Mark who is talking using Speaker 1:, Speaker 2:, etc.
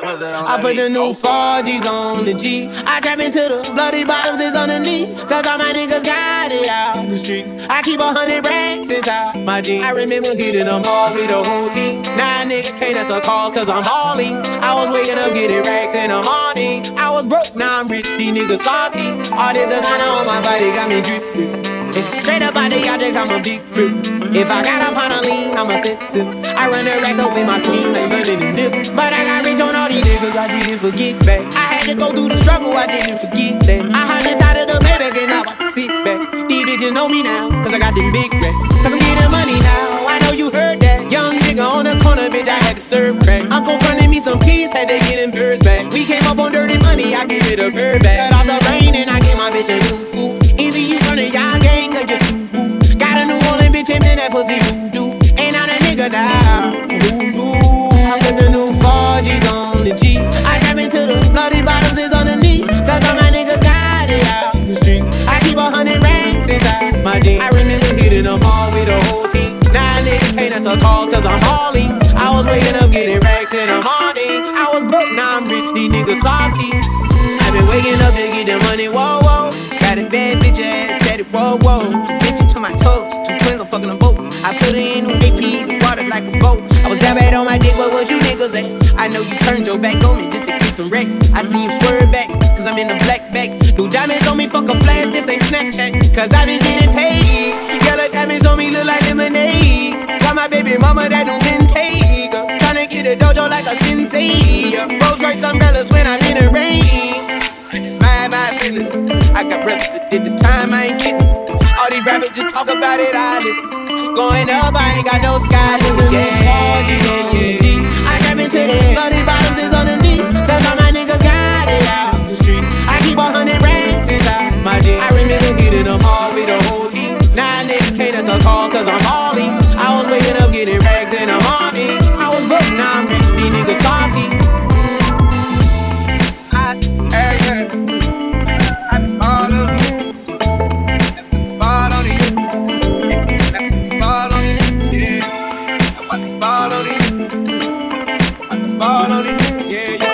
Speaker 1: I put the new
Speaker 2: Forgis on the G. I trap into the bloody bottoms is underneath. Cause all my niggas got it out the streets. I keep a hundred racks inside my jeans. I remember hitting them all with a whole team. Now niggas can't answer calls cause I'm balling. I was waking up getting racks in the morning. I was broke, now I'm rich, these niggas salty. All this designer on my body got me drip drip. Straight up out the objects, I'm a big crip. If I got up on a lean, I'm a sip sip. I run the racks up with my queen, ain't running the nip. But I got rich on all these niggas, I didn't forget back. I had to go through the struggle, I didn't forget that. I hopped inside of the Maybach and now I can sit back. These bitches know me now, cause I got them big racks. Cause I'm getting money now, I know you heard that. Young nigga on the corner, bitch, I had to serve crack. Uncle fronted me some keys, had to get them birds back. We came up on dirty money, I gave it a bird back. Cut off the rain and I gave my bitch a new goof. Either you running y'all gang or you remember hitting them with the whole team. Now niggas can't answer calls cause I'm balling. I was waking up getting racks in the morning. I was broke, now I'm rich, these niggas salty. i been waking up to get the money, whoa, whoa. Got a bad bitch ass, tatted, whoa, whoa. Bitch to my toes, two twins, I'm fucking them both. I put it in with AP, the water like a boat. I was that bad on my dick, what was you niggas at? I know you turned your back on me just to get some wrecks. I see you swerve back, cause I'm in the black bag. New diamonds on me, fuck a flash, this ain't Snapchat. Cause I been getting paid. Me look like lemonade. Got my baby mama that do intake. Tryna get a dojo like a sensei. Rolls Royce umbrellas when I'm in the rain. I just mind my business. I got brothers that did the time, I ain't kidding. All these rappers just talk about it, I live. Going up, I ain't got no cause I'm balling. I was waking up getting rags and I'm on it. I was broke, now I'm rich, these niggas salty. Ball on it, yeah.